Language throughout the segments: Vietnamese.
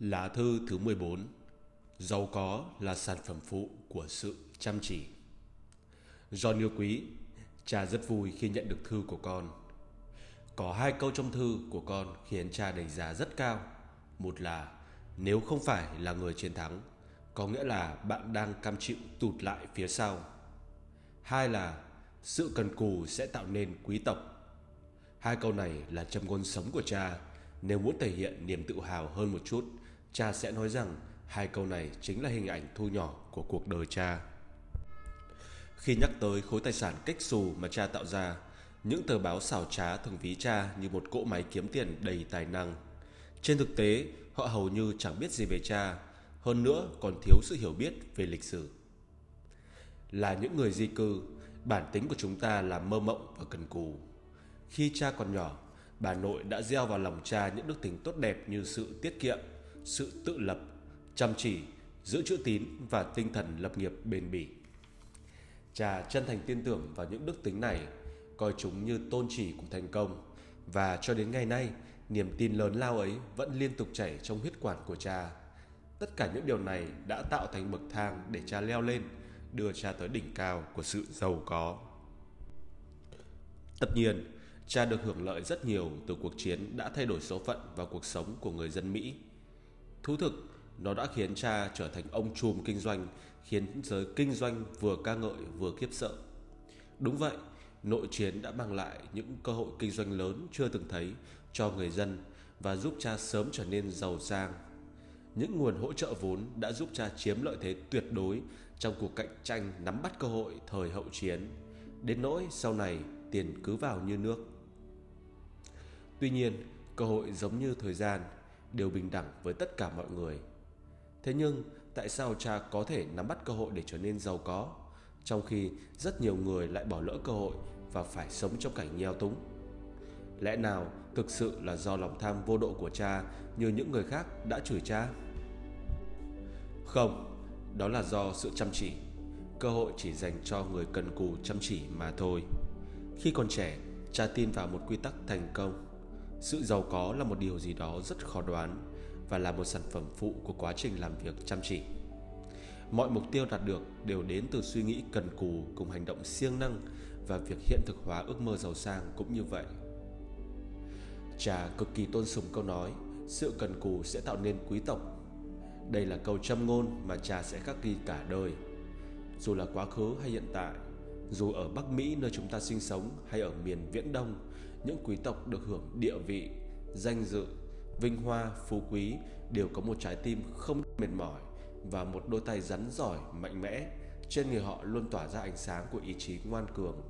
Lá thư thứ 14 Giàu có là sản phẩm phụ của sự chăm chỉ. John yêu quý, cha rất vui khi nhận được thư của con. Có hai câu trong thư của con khiến cha đánh giá rất cao. Một là nếu không phải là người chiến thắng Có nghĩa là bạn đang cam chịu tụt lại phía sau. Hai là sự cần cù sẽ tạo nên quý tộc. Hai câu này là châm ngôn sống của cha Nếu muốn thể hiện niềm tự hào hơn một chút cha sẽ nói rằng hai câu này chính là hình ảnh thu nhỏ của cuộc đời cha. Khi nhắc tới khối tài sản cách xù mà cha tạo ra, những tờ báo xảo trá thường ví cha như một cỗ máy kiếm tiền đầy tài năng. Trên thực tế, họ hầu như chẳng biết gì về cha, hơn nữa còn thiếu sự hiểu biết về lịch sử. Là những người di cư, bản tính của chúng ta là mơ mộng và cần cù. Khi cha còn nhỏ, bà nội đã gieo vào lòng cha những đức tính tốt đẹp như sự tiết kiệm, sự tự lập, chăm chỉ, giữ chữ tín và tinh thần lập nghiệp bền bỉ. Cha chân thành tin tưởng vào những đức tính này, coi chúng như tôn chỉ của thành công và cho đến ngày nay, niềm tin lớn lao ấy vẫn liên tục chảy trong huyết quản của cha. Tất cả những điều này đã tạo thành bậc thang để cha leo lên, đưa cha tới đỉnh cao của sự giàu có. Tất nhiên, cha được hưởng lợi rất nhiều từ cuộc chiến đã thay đổi số phận và cuộc sống của người dân Mỹ Thú thực, nó đã khiến cha trở thành ông trùm kinh doanh, khiến giới kinh doanh vừa ca ngợi vừa khiếp sợ. Đúng vậy, nội chiến đã mang lại những cơ hội kinh doanh lớn chưa từng thấy cho người dân và giúp cha sớm trở nên giàu sang. Những nguồn hỗ trợ vốn đã giúp cha chiếm lợi thế tuyệt đối trong cuộc cạnh tranh nắm bắt cơ hội thời hậu chiến. Đến nỗi sau này tiền cứ vào như nước. Tuy nhiên, cơ hội giống như thời gian – đều bình đẳng với tất cả mọi người. Thế nhưng, tại sao cha có thể nắm bắt cơ hội để trở nên giàu có, trong khi rất nhiều người lại bỏ lỡ cơ hội và phải sống trong cảnh nghèo túng? Lẽ nào thực sự là do lòng tham vô độ của cha như những người khác đã chửi cha? Không, đó là do sự chăm chỉ. Cơ hội chỉ dành cho người cần cù chăm chỉ mà thôi. Khi còn trẻ, cha tin vào một quy tắc thành công sự giàu có là một điều gì đó rất khó đoán và là một sản phẩm phụ của quá trình làm việc chăm chỉ. Mọi mục tiêu đạt được đều đến từ suy nghĩ cần cù cùng hành động siêng năng và việc hiện thực hóa ước mơ giàu sang cũng như vậy. Cha cực kỳ tôn sùng câu nói, sự cần cù sẽ tạo nên quý tộc. Đây là câu châm ngôn mà cha sẽ khắc ghi cả đời. Dù là quá khứ hay hiện tại dù ở Bắc Mỹ nơi chúng ta sinh sống hay ở miền Viễn Đông, những quý tộc được hưởng địa vị, danh dự, vinh hoa, phú quý đều có một trái tim không mệt mỏi và một đôi tay rắn giỏi, mạnh mẽ. Trên người họ luôn tỏa ra ánh sáng của ý chí ngoan cường.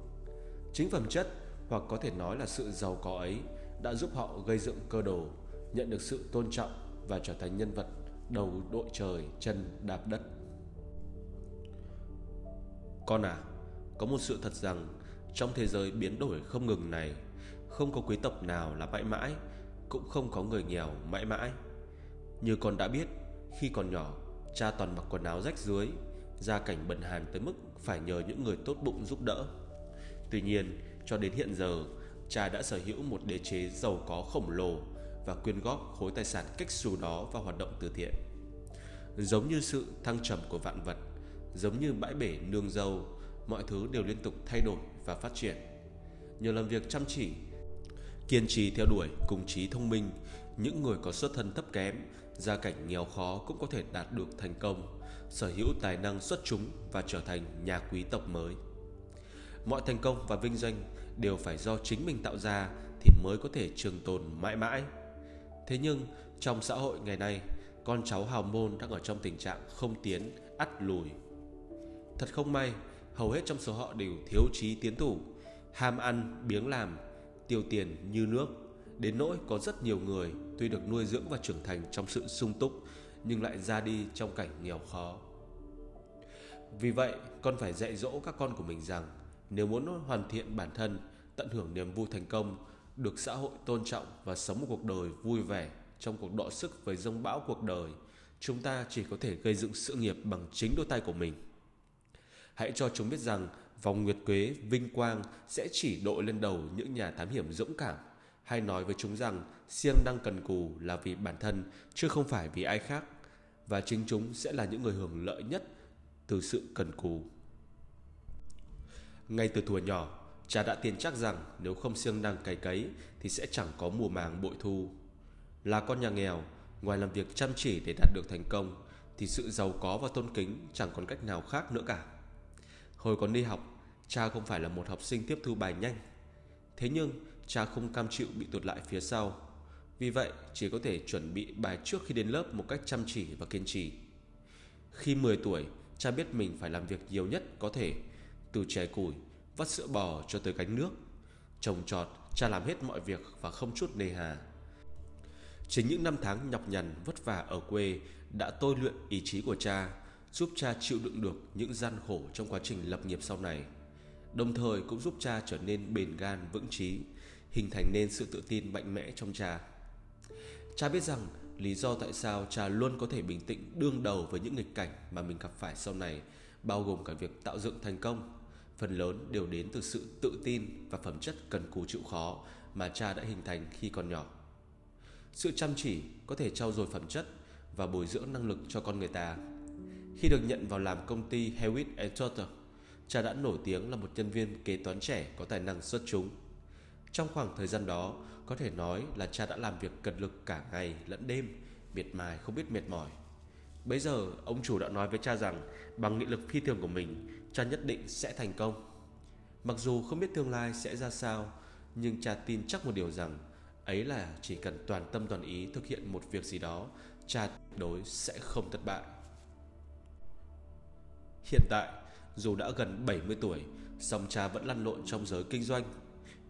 Chính phẩm chất hoặc có thể nói là sự giàu có ấy đã giúp họ gây dựng cơ đồ, nhận được sự tôn trọng và trở thành nhân vật đầu đội trời, chân đạp đất. Con à, có một sự thật rằng trong thế giới biến đổi không ngừng này, không có quý tộc nào là mãi mãi, cũng không có người nghèo mãi mãi. Như con đã biết, khi còn nhỏ, cha toàn mặc quần áo rách dưới, gia cảnh bần hàn tới mức phải nhờ những người tốt bụng giúp đỡ. Tuy nhiên, cho đến hiện giờ, cha đã sở hữu một đế chế giàu có khổng lồ và quyên góp khối tài sản cách xù đó vào hoạt động từ thiện. Giống như sự thăng trầm của vạn vật, giống như bãi bể nương dâu mọi thứ đều liên tục thay đổi và phát triển. Nhờ làm việc chăm chỉ, kiên trì theo đuổi cùng trí thông minh, những người có xuất thân thấp kém, gia cảnh nghèo khó cũng có thể đạt được thành công, sở hữu tài năng xuất chúng và trở thành nhà quý tộc mới. Mọi thành công và vinh danh đều phải do chính mình tạo ra thì mới có thể trường tồn mãi mãi. Thế nhưng trong xã hội ngày nay, con cháu hào môn đang ở trong tình trạng không tiến, ắt lùi. Thật không may, hầu hết trong số họ đều thiếu trí tiến thủ, ham ăn, biếng làm, tiêu tiền như nước. Đến nỗi có rất nhiều người tuy được nuôi dưỡng và trưởng thành trong sự sung túc nhưng lại ra đi trong cảnh nghèo khó. Vì vậy, con phải dạy dỗ các con của mình rằng nếu muốn hoàn thiện bản thân, tận hưởng niềm vui thành công, được xã hội tôn trọng và sống một cuộc đời vui vẻ trong cuộc đọ sức với dông bão cuộc đời, chúng ta chỉ có thể gây dựng sự nghiệp bằng chính đôi tay của mình. Hãy cho chúng biết rằng vòng nguyệt quế vinh quang sẽ chỉ đội lên đầu những nhà thám hiểm dũng cảm hay nói với chúng rằng siêng năng cần cù là vì bản thân chứ không phải vì ai khác và chính chúng sẽ là những người hưởng lợi nhất từ sự cần cù. Ngay từ tuổi nhỏ, cha đã tin chắc rằng nếu không siêng năng cày cấy thì sẽ chẳng có mùa màng bội thu. Là con nhà nghèo, ngoài làm việc chăm chỉ để đạt được thành công thì sự giàu có và tôn kính chẳng còn cách nào khác nữa cả. Hồi còn đi học, cha không phải là một học sinh tiếp thu bài nhanh. Thế nhưng, cha không cam chịu bị tụt lại phía sau. Vì vậy, chỉ có thể chuẩn bị bài trước khi đến lớp một cách chăm chỉ và kiên trì. Khi 10 tuổi, cha biết mình phải làm việc nhiều nhất có thể, từ chè củi, vắt sữa bò cho tới gánh nước. Trồng trọt, cha làm hết mọi việc và không chút nề hà. Chính những năm tháng nhọc nhằn vất vả ở quê đã tôi luyện ý chí của cha, giúp cha chịu đựng được những gian khổ trong quá trình lập nghiệp sau này. Đồng thời cũng giúp cha trở nên bền gan vững trí, hình thành nên sự tự tin mạnh mẽ trong cha. Cha biết rằng lý do tại sao cha luôn có thể bình tĩnh đương đầu với những nghịch cảnh mà mình gặp phải sau này, bao gồm cả việc tạo dựng thành công, phần lớn đều đến từ sự tự tin và phẩm chất cần cù chịu khó mà cha đã hình thành khi còn nhỏ. Sự chăm chỉ có thể trau dồi phẩm chất và bồi dưỡng năng lực cho con người ta. Khi được nhận vào làm công ty Hewitt Tutter, cha đã nổi tiếng là một nhân viên kế toán trẻ có tài năng xuất chúng. Trong khoảng thời gian đó, có thể nói là cha đã làm việc cật lực cả ngày lẫn đêm, miệt mài không biết mệt mỏi. Bây giờ, ông chủ đã nói với cha rằng bằng nghị lực phi thường của mình, cha nhất định sẽ thành công. Mặc dù không biết tương lai sẽ ra sao, nhưng cha tin chắc một điều rằng ấy là chỉ cần toàn tâm toàn ý thực hiện một việc gì đó, cha đối sẽ không thất bại. Hiện tại, dù đã gần 70 tuổi, song cha vẫn lăn lộn trong giới kinh doanh,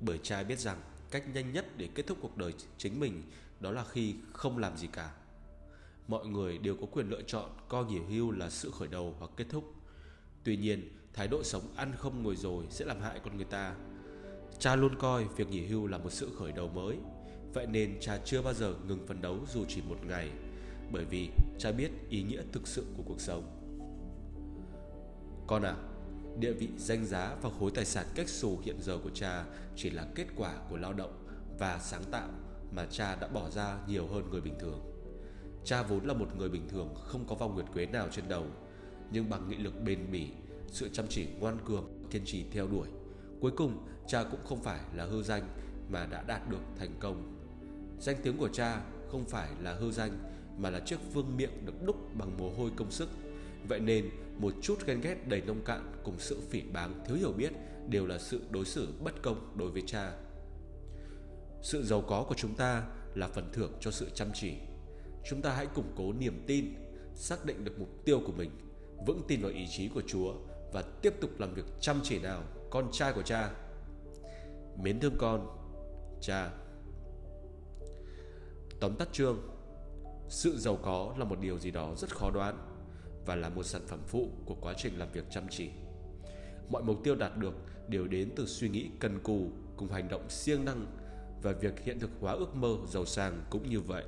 bởi cha biết rằng cách nhanh nhất để kết thúc cuộc đời chính mình đó là khi không làm gì cả. Mọi người đều có quyền lựa chọn coi nghỉ hưu là sự khởi đầu hoặc kết thúc. Tuy nhiên, thái độ sống ăn không ngồi rồi sẽ làm hại con người ta. Cha luôn coi việc nghỉ hưu là một sự khởi đầu mới, vậy nên cha chưa bao giờ ngừng phấn đấu dù chỉ một ngày, bởi vì cha biết ý nghĩa thực sự của cuộc sống. Con à, địa vị danh giá và khối tài sản cách xù hiện giờ của cha chỉ là kết quả của lao động và sáng tạo mà cha đã bỏ ra nhiều hơn người bình thường. Cha vốn là một người bình thường không có vòng nguyệt quế nào trên đầu, nhưng bằng nghị lực bền bỉ, sự chăm chỉ ngoan cường, kiên trì theo đuổi, cuối cùng cha cũng không phải là hư danh mà đã đạt được thành công. Danh tiếng của cha không phải là hư danh mà là chiếc vương miệng được đúc bằng mồ hôi công sức. Vậy nên một chút ghen ghét đầy nông cạn cùng sự phỉ báng thiếu hiểu biết đều là sự đối xử bất công đối với cha. Sự giàu có của chúng ta là phần thưởng cho sự chăm chỉ. Chúng ta hãy củng cố niềm tin, xác định được mục tiêu của mình, vững tin vào ý chí của Chúa và tiếp tục làm việc chăm chỉ nào, con trai của cha. Mến thương con, cha. Tóm tắt chương Sự giàu có là một điều gì đó rất khó đoán và là một sản phẩm phụ của quá trình làm việc chăm chỉ. Mọi mục tiêu đạt được đều đến từ suy nghĩ cần cù cùng hành động siêng năng và việc hiện thực hóa ước mơ giàu sang cũng như vậy.